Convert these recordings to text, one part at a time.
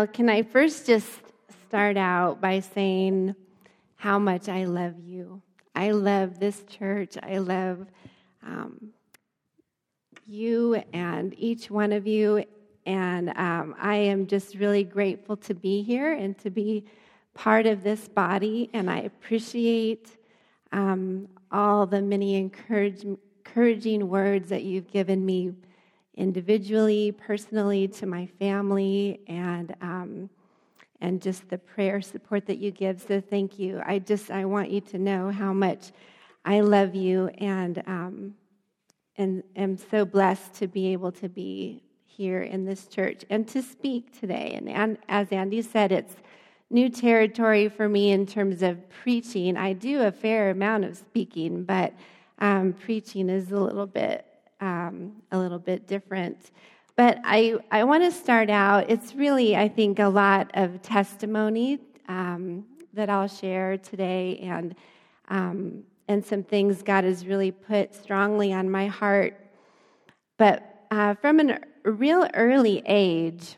Well, can I first just start out by saying how much I love you? I love this church. I love um, you and each one of you. And um, I am just really grateful to be here and to be part of this body. And I appreciate um, all the many encouraging words that you've given me individually, personally, to my family, and um, and just the prayer support that you give. So thank you. I just I want you to know how much I love you, and um, and am so blessed to be able to be here in this church and to speak today. And, and as Andy said, it's new territory for me in terms of preaching. I do a fair amount of speaking, but um, preaching is a little bit um, a little bit different. But I, I want to start out. It's really, I think, a lot of testimony um, that I'll share today, and um, and some things God has really put strongly on my heart. But uh, from a real early age,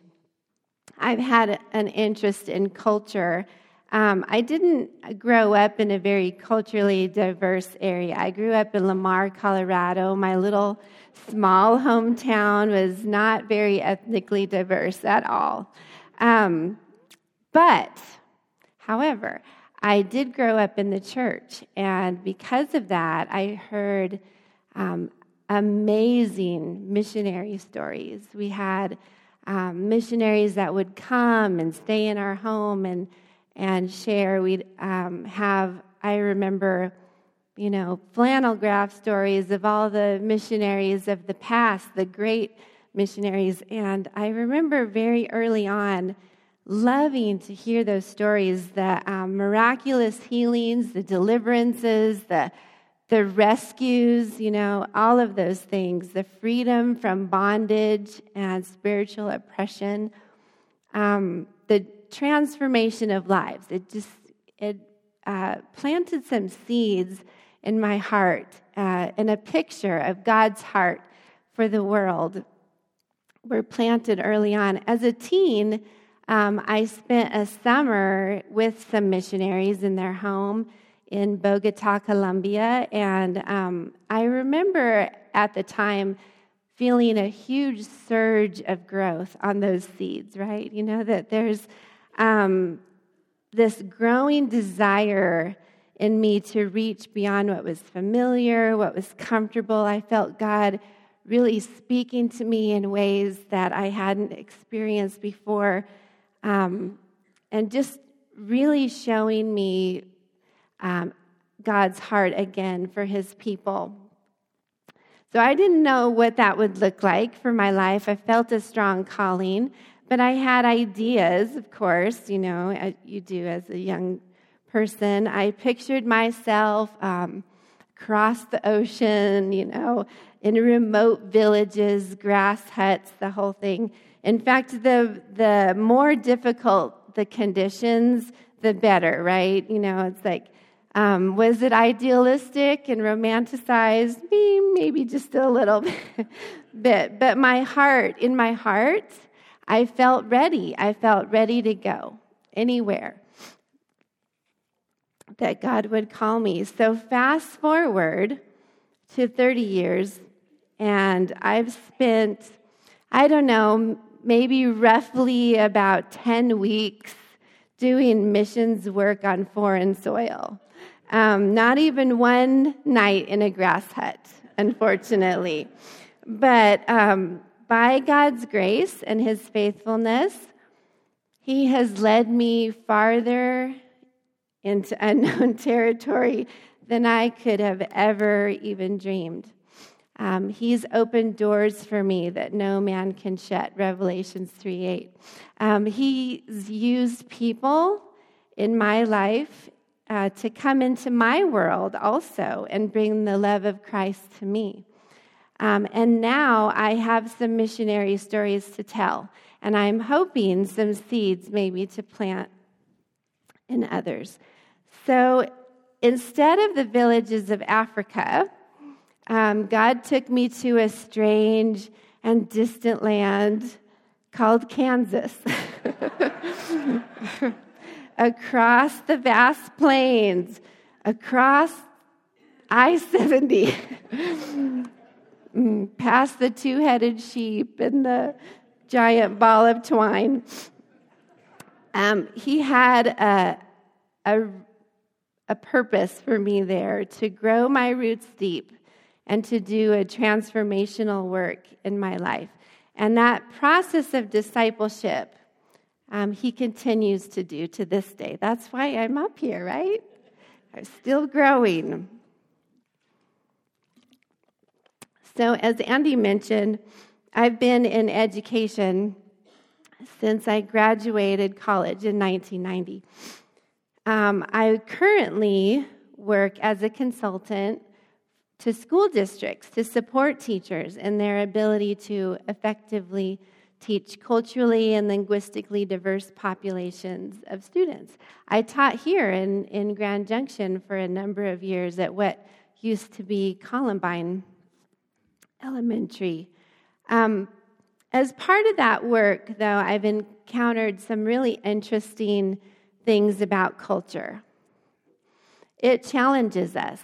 I've had an interest in culture. Um, I didn't grow up in a very culturally diverse area. I grew up in Lamar, Colorado. My little small hometown was not very ethnically diverse at all. Um, but, however, I did grow up in the church, and because of that, I heard um, amazing missionary stories. We had um, missionaries that would come and stay in our home and and share. We'd um, have, I remember, you know, flannel graph stories of all the missionaries of the past, the great missionaries. And I remember very early on loving to hear those stories the um, miraculous healings, the deliverances, the the rescues, you know, all of those things, the freedom from bondage and spiritual oppression, um, the transformation of lives. It just it uh, planted some seeds in my heart uh, and a picture of God's heart for the world were planted early on. As a teen, um, I spent a summer with some missionaries in their home in Bogota, Colombia, and um, I remember at the time feeling a huge surge of growth on those seeds, right? You know, that there's um, this growing desire in me to reach beyond what was familiar, what was comfortable. I felt God really speaking to me in ways that I hadn't experienced before, um, and just really showing me um, God's heart again for his people. So I didn't know what that would look like for my life. I felt a strong calling. But I had ideas, of course, you know, you do as a young person. I pictured myself um, across the ocean, you know, in remote villages, grass huts, the whole thing. In fact, the, the more difficult the conditions, the better, right? You know, it's like, um, was it idealistic and romanticized? Maybe just a little bit. But my heart, in my heart, I felt ready. I felt ready to go anywhere that God would call me. So, fast forward to 30 years, and I've spent, I don't know, maybe roughly about 10 weeks doing missions work on foreign soil. Um, not even one night in a grass hut, unfortunately. But um, by God's grace and his faithfulness, he has led me farther into unknown territory than I could have ever even dreamed. Um, he's opened doors for me that no man can shut, Revelations 3 8. Um, he's used people in my life uh, to come into my world also and bring the love of Christ to me. Um, and now I have some missionary stories to tell, and I'm hoping some seeds maybe to plant in others. So instead of the villages of Africa, um, God took me to a strange and distant land called Kansas. across the vast plains, across I 70, mm, past the two headed sheep and the giant ball of twine. Um, he had a, a, a purpose for me there to grow my roots deep and to do a transformational work in my life. And that process of discipleship, um, he continues to do to this day. That's why I'm up here, right? I'm still growing. So, as Andy mentioned, I've been in education since I graduated college in 1990. Um, I currently work as a consultant to school districts to support teachers in their ability to effectively teach culturally and linguistically diverse populations of students. I taught here in, in Grand Junction for a number of years at what used to be Columbine Elementary. Um, as part of that work, though, I've encountered some really interesting things about culture. It challenges us,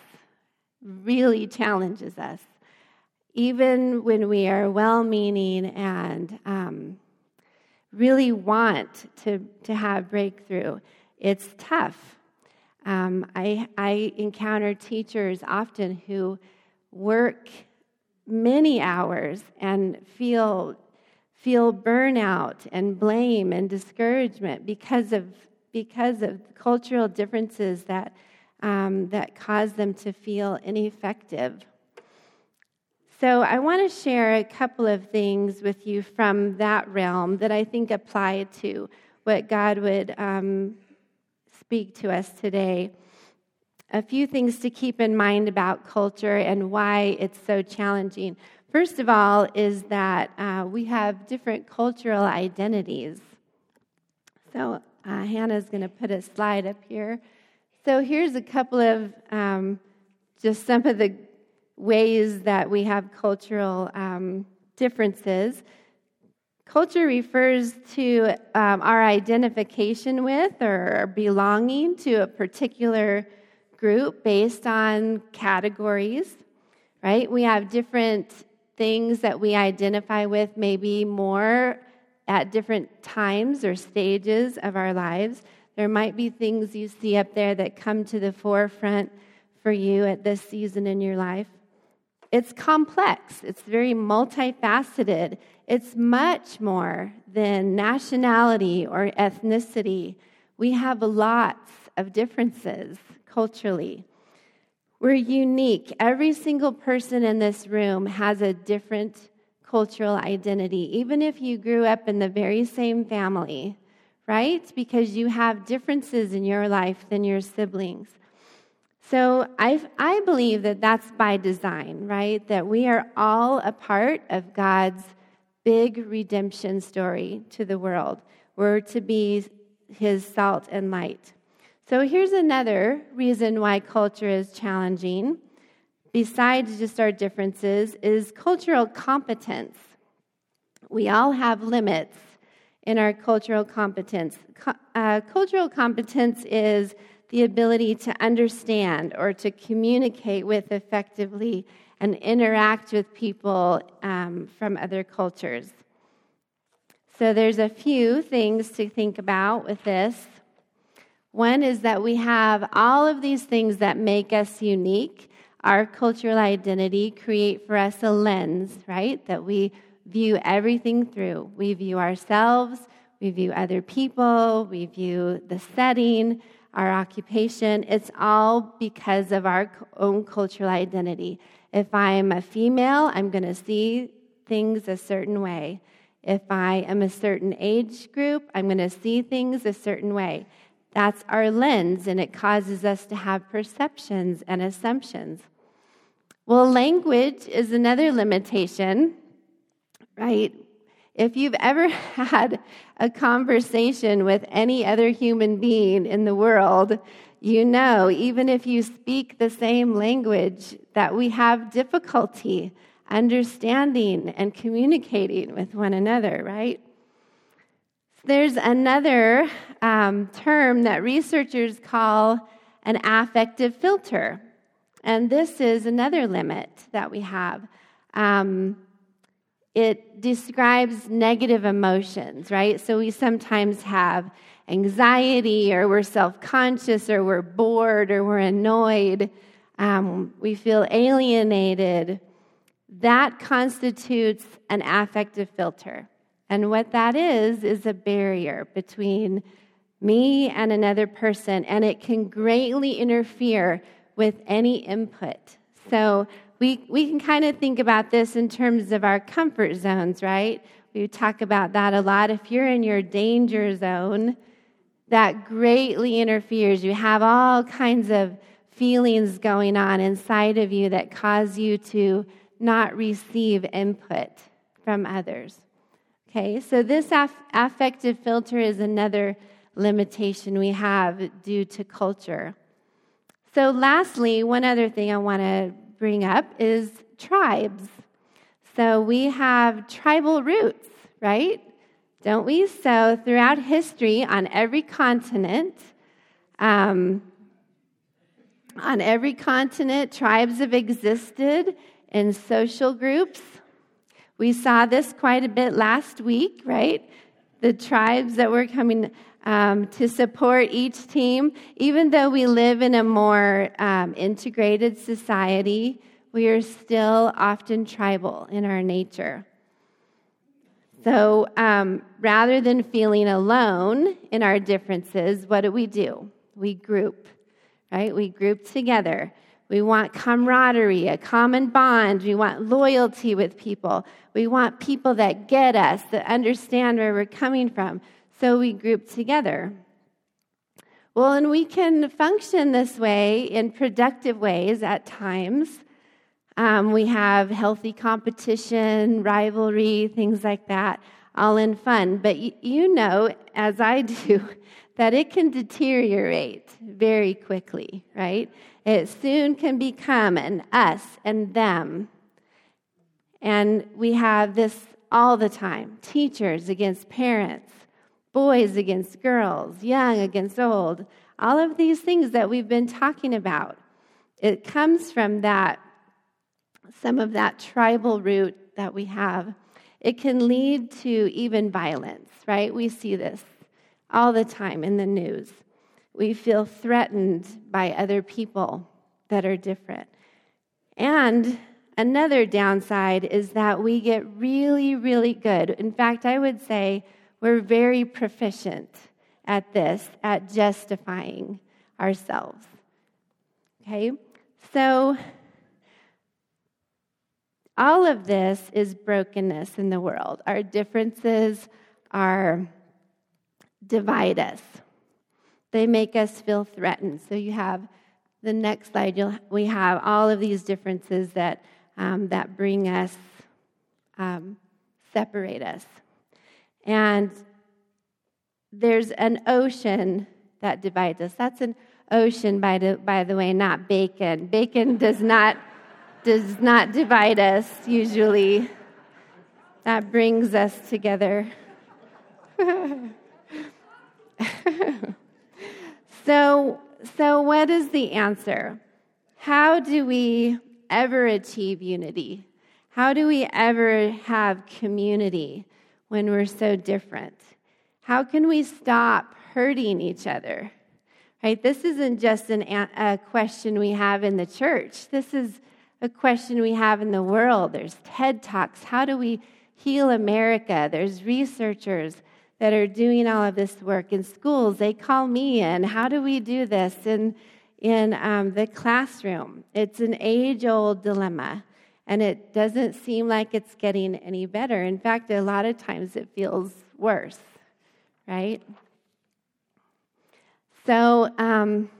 really challenges us, even when we are well meaning and um, really want to, to have breakthrough. It's tough. Um, I, I encounter teachers often who work many hours and feel feel burnout and blame and discouragement because of because of cultural differences that um, that cause them to feel ineffective. So I want to share a couple of things with you from that realm that I think apply to what God would um, speak to us today. A few things to keep in mind about culture and why it's so challenging. First of all, is that uh, we have different cultural identities. So, uh, Hannah's going to put a slide up here. So, here's a couple of um, just some of the ways that we have cultural um, differences. Culture refers to um, our identification with or belonging to a particular group based on categories, right? We have different things that we identify with maybe more at different times or stages of our lives. There might be things you see up there that come to the forefront for you at this season in your life. It's complex, it's very multifaceted. It's much more than nationality or ethnicity. We have lots of differences culturally. We're unique. Every single person in this room has a different cultural identity, even if you grew up in the very same family, right? Because you have differences in your life than your siblings. So I, I believe that that's by design, right? That we are all a part of God's big redemption story to the world. We're to be his salt and light. So here's another reason why culture is challenging, besides just our differences, is cultural competence. We all have limits in our cultural competence. Uh, cultural competence is the ability to understand or to communicate with effectively and interact with people um, from other cultures. So, there's a few things to think about with this. One is that we have all of these things that make us unique. Our cultural identity create for us a lens, right? That we view everything through. We view ourselves, we view other people, we view the setting, our occupation. It's all because of our own cultural identity. If I'm a female, I'm going to see things a certain way. If I am a certain age group, I'm going to see things a certain way. That's our lens, and it causes us to have perceptions and assumptions. Well, language is another limitation, right? If you've ever had a conversation with any other human being in the world, you know, even if you speak the same language, that we have difficulty understanding and communicating with one another, right? There's another um, term that researchers call an affective filter. And this is another limit that we have. Um, it describes negative emotions, right? So we sometimes have anxiety, or we're self conscious, or we're bored, or we're annoyed. Um, we feel alienated. That constitutes an affective filter. And what that is, is a barrier between me and another person, and it can greatly interfere with any input. So we, we can kind of think about this in terms of our comfort zones, right? We talk about that a lot. If you're in your danger zone, that greatly interferes. You have all kinds of feelings going on inside of you that cause you to not receive input from others. Okay, so this aff- affective filter is another limitation we have due to culture. So, lastly, one other thing I want to bring up is tribes. So, we have tribal roots, right? Don't we? So, throughout history, on every continent, um, on every continent, tribes have existed in social groups. We saw this quite a bit last week, right? The tribes that were coming um, to support each team. Even though we live in a more um, integrated society, we are still often tribal in our nature. So um, rather than feeling alone in our differences, what do we do? We group, right? We group together. We want camaraderie, a common bond. We want loyalty with people. We want people that get us, that understand where we're coming from. So we group together. Well, and we can function this way in productive ways at times. Um, we have healthy competition, rivalry, things like that, all in fun. But y- you know, as I do, that it can deteriorate very quickly, right? It soon can become an us and them. And we have this all the time teachers against parents, boys against girls, young against old, all of these things that we've been talking about. It comes from that, some of that tribal root that we have. It can lead to even violence, right? We see this all the time in the news. We feel threatened by other people that are different. And another downside is that we get really, really good. In fact, I would say we're very proficient at this, at justifying ourselves. Okay? So, all of this is brokenness in the world. Our differences are divide us. They make us feel threatened. So you have the next slide. We have all of these differences that um, that bring us, um, separate us. And there's an ocean that divides us. That's an ocean, by the, by the way, not bacon. Bacon does not, does not divide us usually, that brings us together. so, so, what is the answer? How do we ever achieve unity? How do we ever have community when we're so different? How can we stop hurting each other? Right? This isn't just an, a question we have in the church. This is a question we have in the world. There's TED Talks. How do we heal America? There's researchers that are doing all of this work in schools. They call me in. How do we do this in, in um, the classroom? It's an age old dilemma, and it doesn't seem like it's getting any better. In fact, a lot of times it feels worse, right? So, um,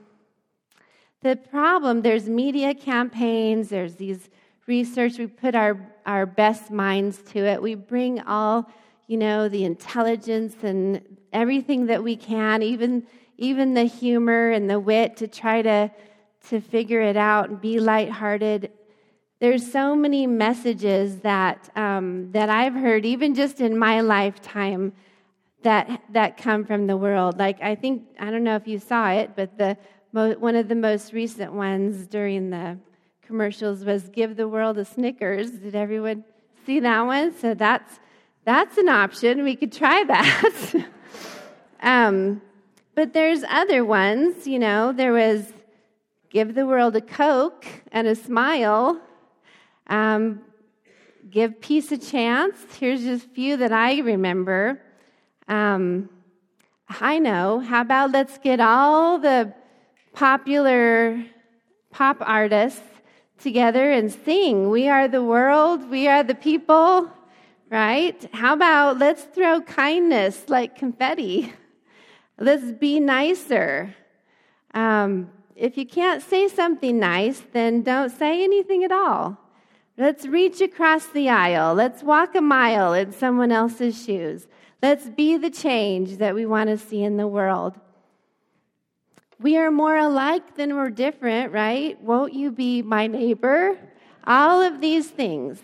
the problem there's media campaigns, there's these research, we put our, our best minds to it, we bring all you know, the intelligence and everything that we can, even, even the humor and the wit to try to, to figure it out and be lighthearted. There's so many messages that, um, that I've heard, even just in my lifetime, that that come from the world. Like I think I don't know if you saw it, but the one of the most recent ones during the commercials was "Give the world a Snickers." Did everyone see that one? So that's that's an option. We could try that. um, but there's other ones. You know, there was "Give the world a Coke and a smile." Um, give peace a chance. Here's just a few that I remember. Um, I know. How about let's get all the popular pop artists together and sing? We are the world, we are the people, right? How about let's throw kindness like confetti? Let's be nicer. Um, if you can't say something nice, then don't say anything at all. Let's reach across the aisle. Let's walk a mile in someone else's shoes. Let's be the change that we want to see in the world. We are more alike than we're different, right? Won't you be my neighbor? All of these things.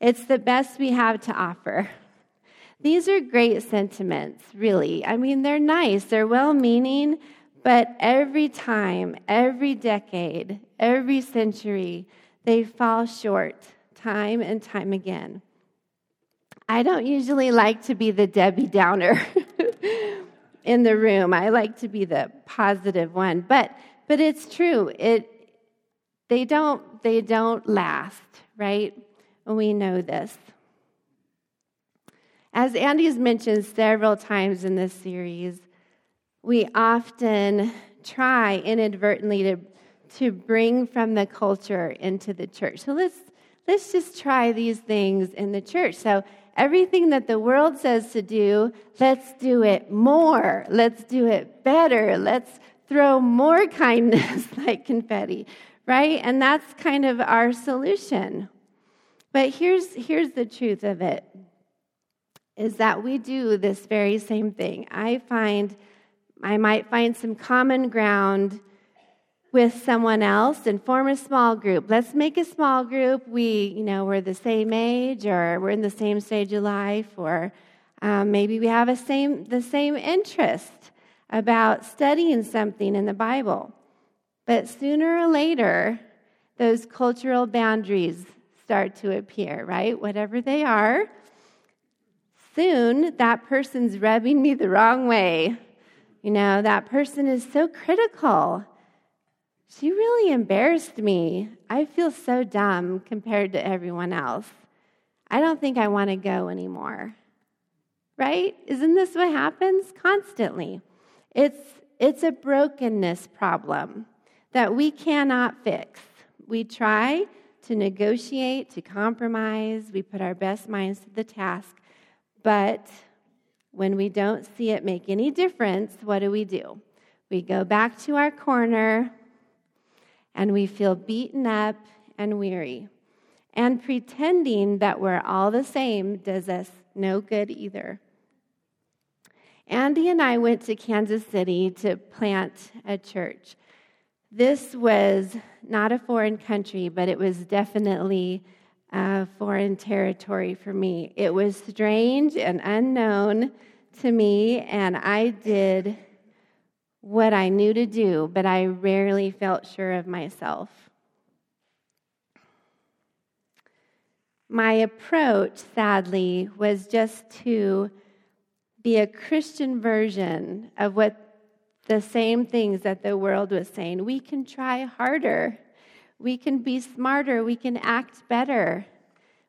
It's the best we have to offer. These are great sentiments, really. I mean, they're nice, they're well meaning, but every time, every decade, every century, they fall short time and time again. I don't usually like to be the Debbie Downer in the room. I like to be the positive one. But but it's true. It they don't they don't last, right? We know this. As Andy's mentioned several times in this series, we often try inadvertently to, to bring from the culture into the church. So let's let's just try these things in the church. So everything that the world says to do, let's do it more. Let's do it better. Let's throw more kindness like confetti, right? And that's kind of our solution. But here's, here's the truth of it is that we do this very same thing. I find I might find some common ground with someone else and form a small group. Let's make a small group. We, you know, we're the same age or we're in the same stage of life or um, maybe we have a same, the same interest about studying something in the Bible. But sooner or later, those cultural boundaries start to appear, right? Whatever they are. Soon, that person's rubbing me the wrong way. You know, that person is so critical she really embarrassed me. I feel so dumb compared to everyone else. I don't think I want to go anymore. Right? Isn't this what happens constantly? It's, it's a brokenness problem that we cannot fix. We try to negotiate, to compromise, we put our best minds to the task, but when we don't see it make any difference, what do we do? We go back to our corner and we feel beaten up and weary. And pretending that we're all the same does us no good either. Andy and I went to Kansas City to plant a church. This was not a foreign country, but it was definitely a foreign territory for me. It was strange and unknown to me, and I did what I knew to do, but I rarely felt sure of myself. My approach, sadly, was just to be a Christian version of what the same things that the world was saying. We can try harder, we can be smarter, we can act better.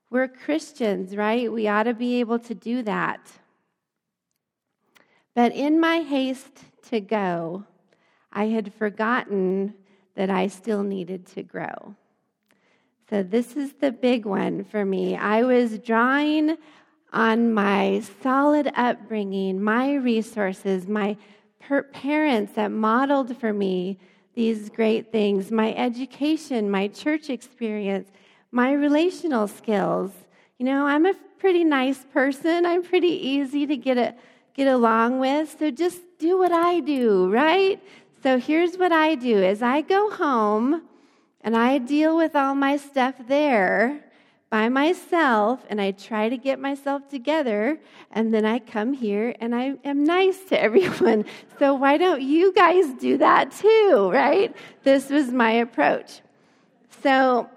We're Christians, right? We ought to be able to do that. But in my haste to go, I had forgotten that I still needed to grow. So, this is the big one for me. I was drawing on my solid upbringing, my resources, my parents that modeled for me these great things, my education, my church experience, my relational skills. You know, I'm a pretty nice person, I'm pretty easy to get it get along with. So just do what I do, right? So here's what I do is I go home and I deal with all my stuff there, by myself and I try to get myself together, and then I come here and I am nice to everyone. So why don't you guys do that too, right? This was my approach. So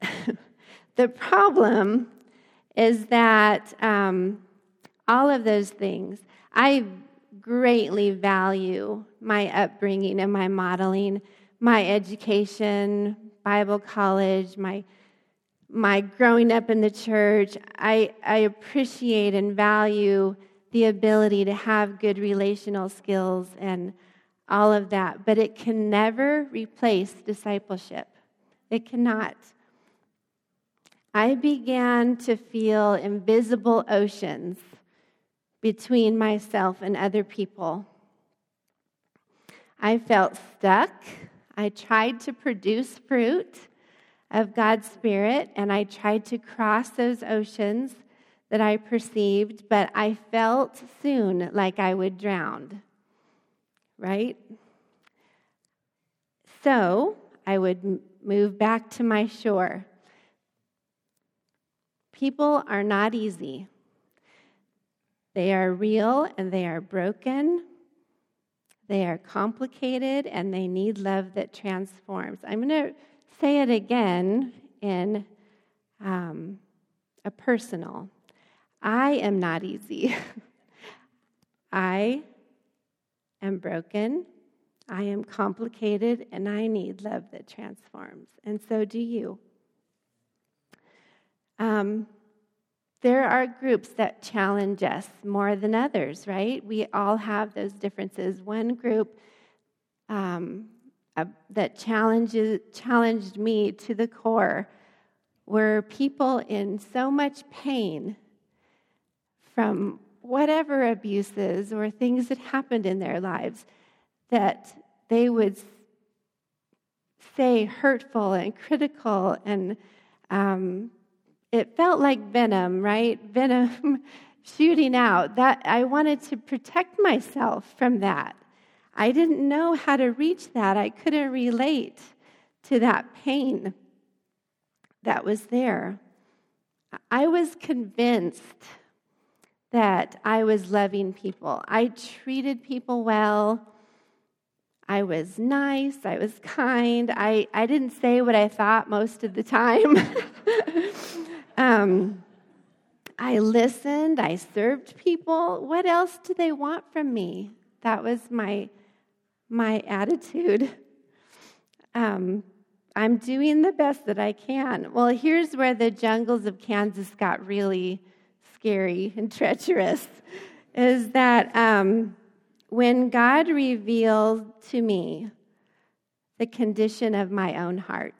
the problem is that um, all of those things, I greatly value my upbringing and my modeling, my education, Bible college, my my growing up in the church. I, I appreciate and value the ability to have good relational skills and all of that, but it can never replace discipleship. It cannot. I began to feel invisible oceans between myself and other people. I felt stuck. I tried to produce fruit of God's Spirit, and I tried to cross those oceans that I perceived, but I felt soon like I would drown. Right? So I would move back to my shore. People are not easy. They are real and they are broken. They are complicated and they need love that transforms. I'm going to say it again in um, a personal. I am not easy. I am broken. I am complicated and I need love that transforms. And so do you. Um, there are groups that challenge us more than others, right? We all have those differences. One group um, uh, that challenges, challenged me to the core were people in so much pain from whatever abuses or things that happened in their lives that they would say hurtful and critical and um, it felt like venom right? Venom shooting out. That i wanted to protect myself from that I didn't know how to reach that. I couldn't relate to that pain that was there. I was convinced that I was loving people. I treated people well. I was nice. I was kind. I, I didn't say what I thought most of the time. um, I listened. I served people. What else do they want from me? That was my my attitude. Um, I'm doing the best that I can. Well, here's where the jungles of Kansas got really scary and treacherous is that um, when God revealed to me the condition of my own heart,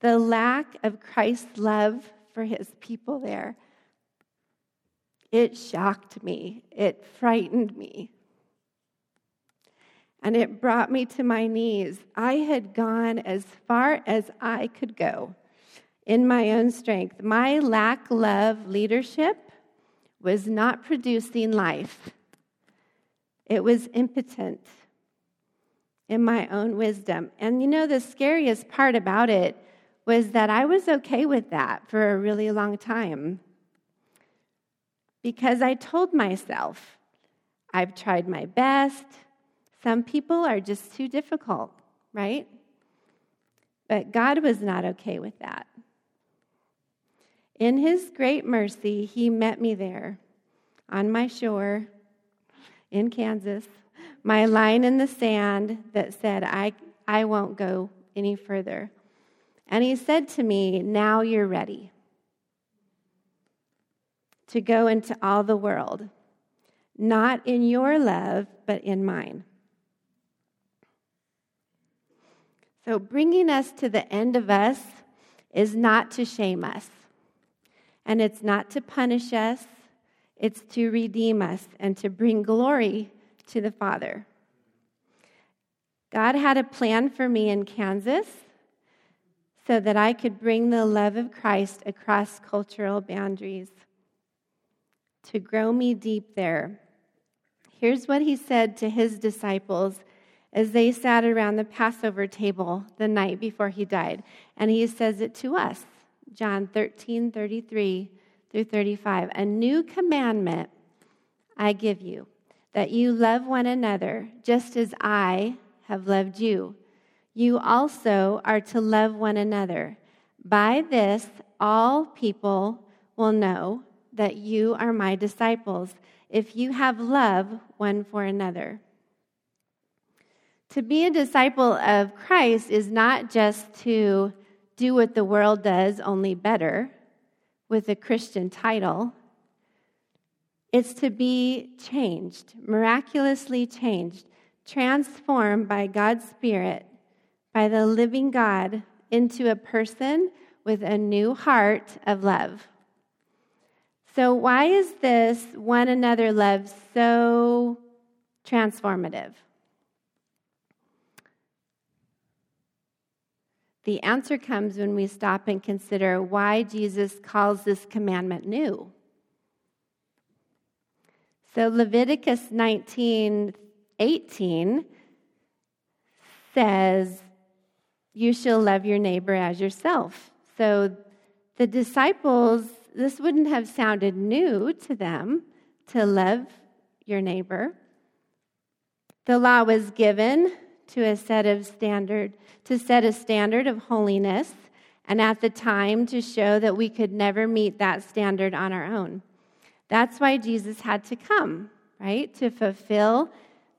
the lack of Christ's love for his people there, it shocked me. It frightened me and it brought me to my knees. I had gone as far as I could go in my own strength. My lack love leadership was not producing life, it was impotent in my own wisdom. And you know, the scariest part about it was that I was okay with that for a really long time. Because I told myself, I've tried my best. Some people are just too difficult, right? But God was not okay with that. In His great mercy, He met me there on my shore in Kansas, my line in the sand that said, I, I won't go any further. And He said to me, Now you're ready to go into all the world, not in your love, but in mine. So, bringing us to the end of us is not to shame us, and it's not to punish us, it's to redeem us and to bring glory to the Father. God had a plan for me in Kansas so that I could bring the love of Christ across cultural boundaries, to grow me deep there. Here's what he said to his disciples as they sat around the Passover table the night before he died. And he says it to us John 13, 33 through 35. A new commandment I give you, that you love one another just as I have loved you. You also are to love one another. By this, all people will know that you are my disciples if you have love one for another. To be a disciple of Christ is not just to do what the world does, only better, with a Christian title. It's to be changed, miraculously changed, transformed by God's Spirit, by the living God, into a person with a new heart of love. So, why is this one another love so transformative? The answer comes when we stop and consider why Jesus calls this commandment new. So Leviticus 19 18 says, You shall love your neighbor as yourself. So the disciples, this wouldn't have sounded new to them to love your neighbor. The law was given to a set of standard to set a standard of holiness and at the time to show that we could never meet that standard on our own. That's why Jesus had to come, right? To fulfill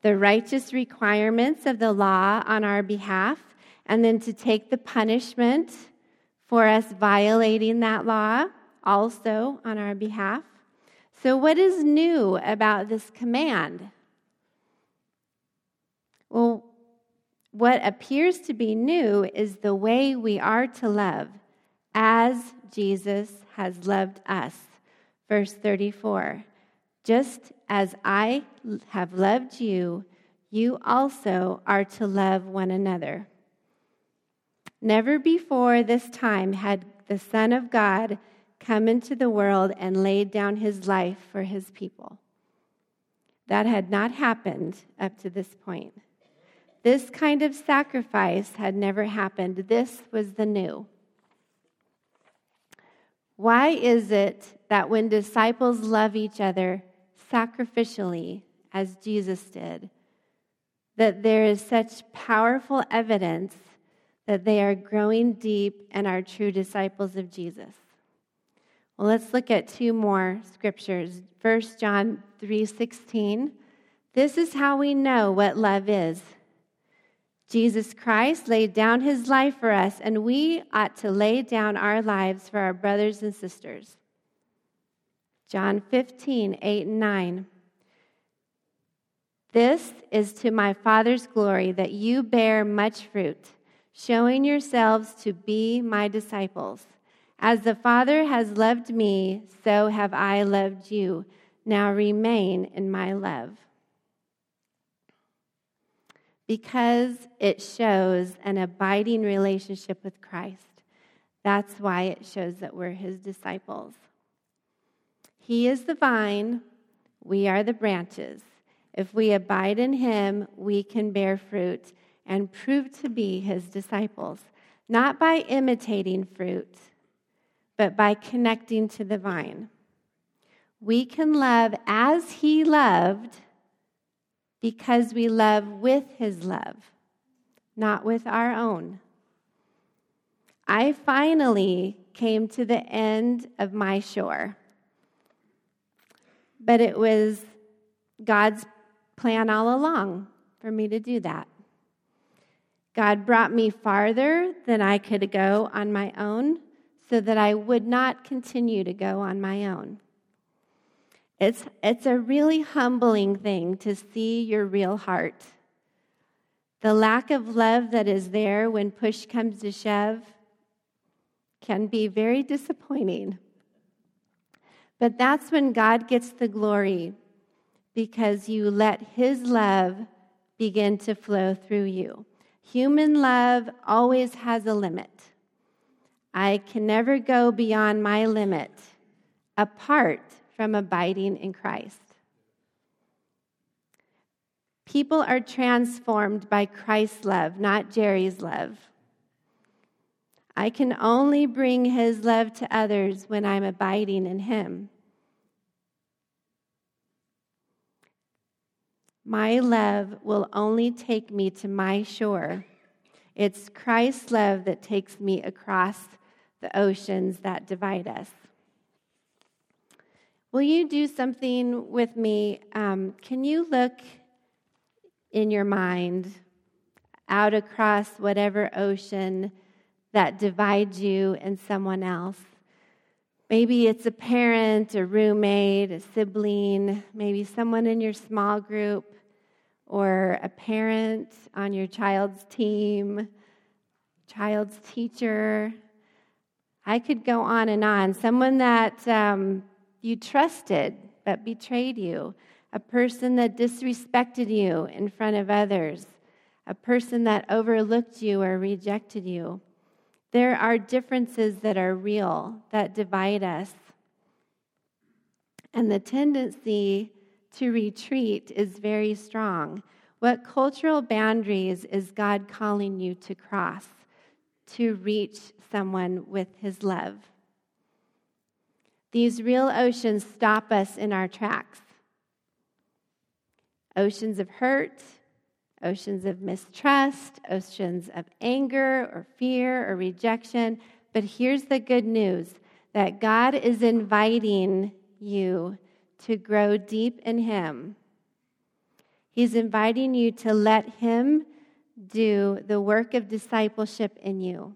the righteous requirements of the law on our behalf and then to take the punishment for us violating that law also on our behalf. So, what is new about this command? Well, what appears to be new is the way we are to love as Jesus has loved us. Verse 34 Just as I have loved you, you also are to love one another. Never before this time had the Son of God come into the world and laid down his life for his people. That had not happened up to this point. This kind of sacrifice had never happened. This was the new. Why is it that when disciples love each other sacrificially, as Jesus did, that there is such powerful evidence that they are growing deep and are true disciples of Jesus? Well, let's look at two more scriptures. 1 John 3:16. This is how we know what love is. Jesus Christ laid down his life for us, and we ought to lay down our lives for our brothers and sisters. John 15, 8 and 9. This is to my Father's glory that you bear much fruit, showing yourselves to be my disciples. As the Father has loved me, so have I loved you. Now remain in my love because it shows an abiding relationship with Christ. That's why it shows that we're his disciples. He is the vine, we are the branches. If we abide in him, we can bear fruit and prove to be his disciples, not by imitating fruit, but by connecting to the vine. We can love as he loved because we love with his love, not with our own. I finally came to the end of my shore, but it was God's plan all along for me to do that. God brought me farther than I could go on my own so that I would not continue to go on my own. It's, it's a really humbling thing to see your real heart. The lack of love that is there when push comes to shove can be very disappointing. But that's when God gets the glory because you let His love begin to flow through you. Human love always has a limit. I can never go beyond my limit apart from abiding in Christ. People are transformed by Christ's love, not Jerry's love. I can only bring his love to others when I'm abiding in him. My love will only take me to my shore. It's Christ's love that takes me across the oceans that divide us. Will you do something with me? Um, can you look in your mind out across whatever ocean that divides you and someone else? Maybe it's a parent, a roommate, a sibling, maybe someone in your small group or a parent on your child's team, child's teacher. I could go on and on. Someone that um, you trusted but betrayed you, a person that disrespected you in front of others, a person that overlooked you or rejected you. There are differences that are real that divide us. And the tendency to retreat is very strong. What cultural boundaries is God calling you to cross to reach someone with his love? These real oceans stop us in our tracks. Oceans of hurt, oceans of mistrust, oceans of anger or fear or rejection. But here's the good news that God is inviting you to grow deep in Him. He's inviting you to let Him do the work of discipleship in you.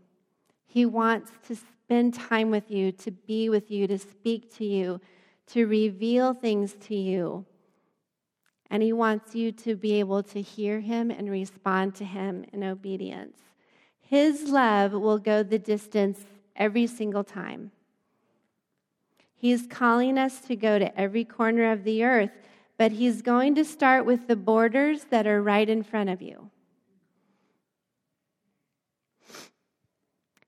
He wants to spend time with you, to be with you, to speak to you, to reveal things to you. And He wants you to be able to hear Him and respond to Him in obedience. His love will go the distance every single time. He's calling us to go to every corner of the earth, but He's going to start with the borders that are right in front of you.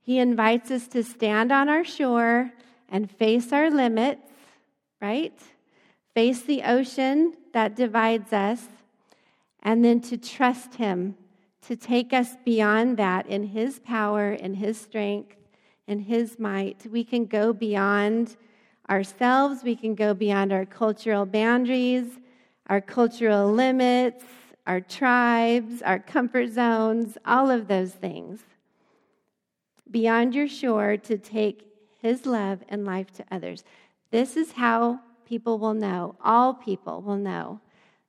He invites us to stand on our shore and face our limits, right? Face the ocean that divides us, and then to trust Him to take us beyond that in His power, in His strength, in His might. We can go beyond ourselves, we can go beyond our cultural boundaries, our cultural limits, our tribes, our comfort zones, all of those things. Beyond your shore to take his love and life to others. This is how people will know, all people will know,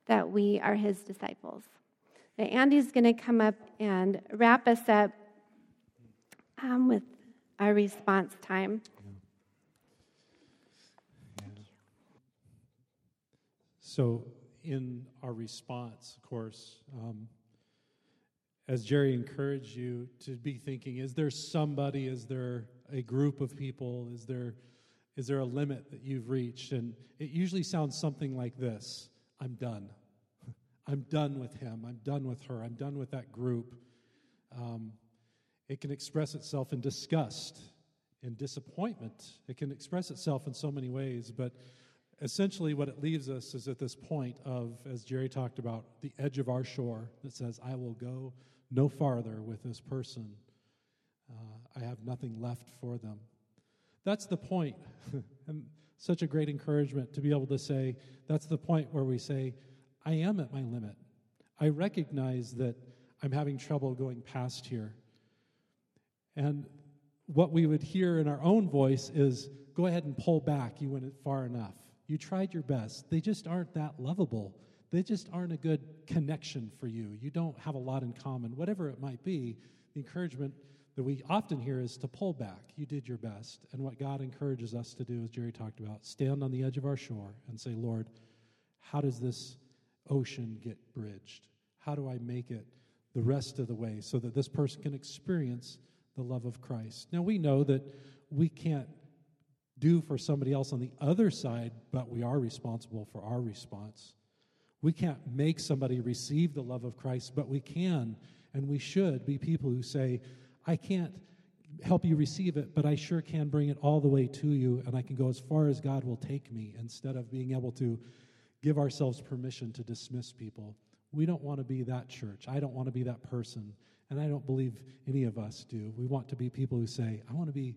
that we are his disciples. Now, Andy's going to come up and wrap us up um, with our response time. So, in our response, of course, um, as Jerry encouraged you to be thinking, is there somebody, is there a group of people, is there, is there a limit that you've reached? And it usually sounds something like this I'm done. I'm done with him. I'm done with her. I'm done with that group. Um, it can express itself in disgust, in disappointment. It can express itself in so many ways, but essentially what it leaves us is at this point of as jerry talked about the edge of our shore that says i will go no farther with this person. Uh, i have nothing left for them. That's the point. And such a great encouragement to be able to say that's the point where we say i am at my limit. I recognize that i'm having trouble going past here. And what we would hear in our own voice is go ahead and pull back. You went far enough. You tried your best. They just aren't that lovable. They just aren't a good connection for you. You don't have a lot in common. Whatever it might be, the encouragement that we often hear is to pull back. You did your best. And what God encourages us to do, as Jerry talked about, stand on the edge of our shore and say, Lord, how does this ocean get bridged? How do I make it the rest of the way so that this person can experience the love of Christ? Now, we know that we can't do for somebody else on the other side, but we are responsible for our response. We can't make somebody receive the love of Christ, but we can and we should be people who say, I can't help you receive it, but I sure can bring it all the way to you, and I can go as far as God will take me instead of being able to give ourselves permission to dismiss people. We don't want to be that church. I don't want to be that person. And I don't believe any of us do. We want to be people who say, I want to be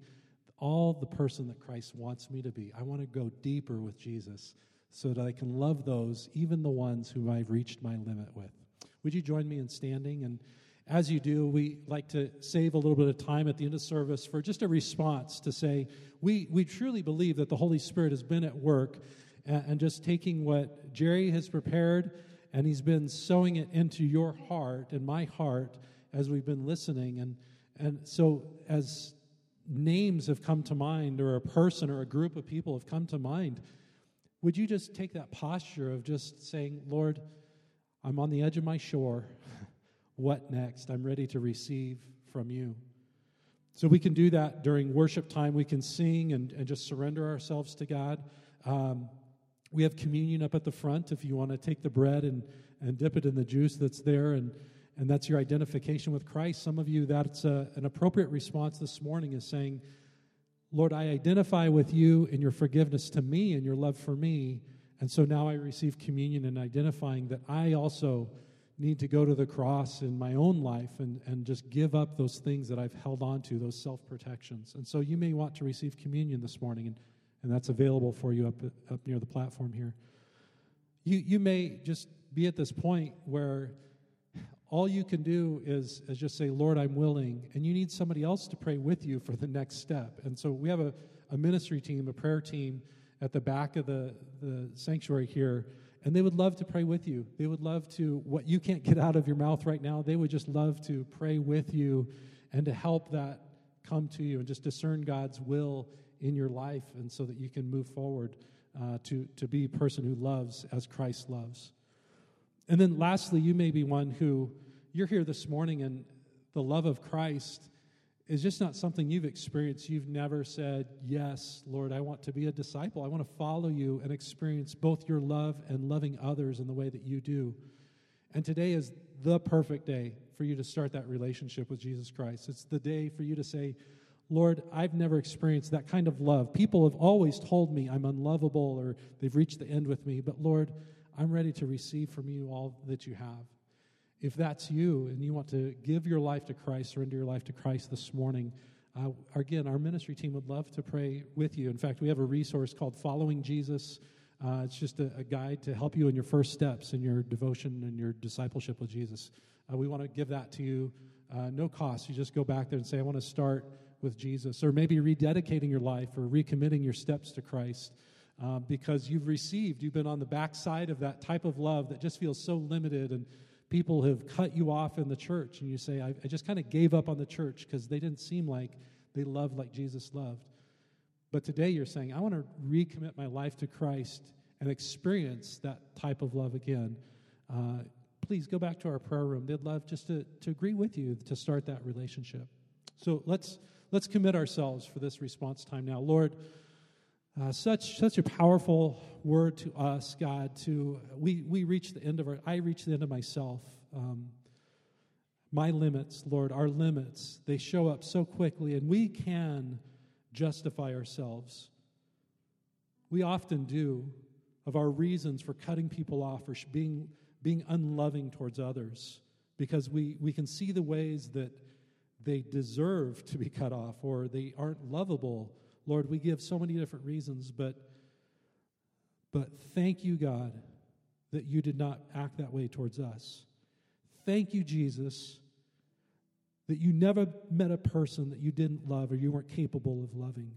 all the person that Christ wants me to be. I want to go deeper with Jesus so that I can love those, even the ones whom I've reached my limit with. Would you join me in standing? And as you do, we like to save a little bit of time at the end of service for just a response to say, we, we truly believe that the Holy Spirit has been at work and, and just taking what Jerry has prepared and he's been sowing it into your heart and my heart as we've been listening. And, and so, as names have come to mind, or a person or a group of people have come to mind, would you just take that posture of just saying, Lord, I'm on the edge of my shore. what next? I'm ready to receive from you. So we can do that during worship time. We can sing and, and just surrender ourselves to God. Um, we have communion up at the front if you want to take the bread and, and dip it in the juice that's there and and that's your identification with Christ. Some of you, that's a, an appropriate response this morning is saying, Lord, I identify with you in your forgiveness to me and your love for me. And so now I receive communion and identifying that I also need to go to the cross in my own life and, and just give up those things that I've held on to, those self protections. And so you may want to receive communion this morning, and, and that's available for you up, up near the platform here. You, you may just be at this point where all you can do is, is just say, Lord, I'm willing. And you need somebody else to pray with you for the next step. And so we have a, a ministry team, a prayer team at the back of the, the sanctuary here. And they would love to pray with you. They would love to, what you can't get out of your mouth right now, they would just love to pray with you and to help that come to you and just discern God's will in your life and so that you can move forward uh, to, to be a person who loves as Christ loves. And then lastly, you may be one who you're here this morning and the love of Christ is just not something you've experienced. You've never said, Yes, Lord, I want to be a disciple. I want to follow you and experience both your love and loving others in the way that you do. And today is the perfect day for you to start that relationship with Jesus Christ. It's the day for you to say, Lord, I've never experienced that kind of love. People have always told me I'm unlovable or they've reached the end with me, but Lord, I'm ready to receive from you all that you have. If that's you and you want to give your life to Christ, surrender your life to Christ this morning, uh, again, our ministry team would love to pray with you. In fact, we have a resource called Following Jesus. Uh, it's just a, a, guide to help you in your first steps in your devotion and your discipleship with Jesus. Uh, we want to give that to you, uh, no cost. You just go back there and say, I want to start with Jesus, or maybe rededicating your life or recommitting your steps to Christ uh, because you've received, you've been on the backside of that type of love that just feels so limited, and people have cut you off in the church, and you say, I, I just kind of gave up on the church because they didn't seem like they loved like Jesus loved. But today you're saying, I want to recommit my life to Christ and experience that type of love again. Uh, please go back to our prayer room. They'd love just to, to agree with you to start that relationship. So let's let's commit ourselves for this response time now. Lord, uh, such such a powerful word to us, God. To we we reach the end of our. I reach the end of myself. Um, my limits, Lord, our limits. They show up so quickly, and we can justify ourselves. We often do of our reasons for cutting people off or being being unloving towards others because we we can see the ways that they deserve to be cut off or they aren't lovable Lord, we give so many different reasons, but but thank you, God, that you did not act that way towards us. Thank you, Jesus, that you never met a person that you didn't love or you weren't capable of loving.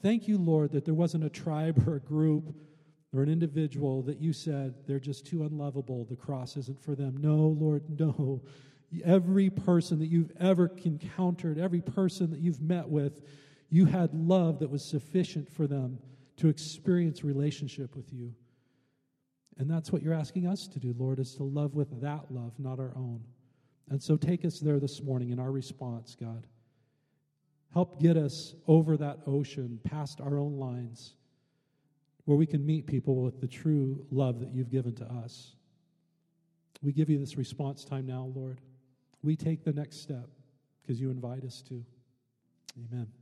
Thank you, Lord, that there wasn't a tribe or a group or an individual that you said they're just too unlovable. The cross isn't for them. No, Lord, no. Every person that you've ever encountered, every person that you've met with, you had love that was sufficient for them to experience relationship with you. And that's what you're asking us to do, Lord, is to love with that love, not our own. And so take us there this morning in our response, God. Help get us over that ocean, past our own lines, where we can meet people with the true love that you've given to us. We give you this response time now, Lord. We take the next step because you invite us to. Amen.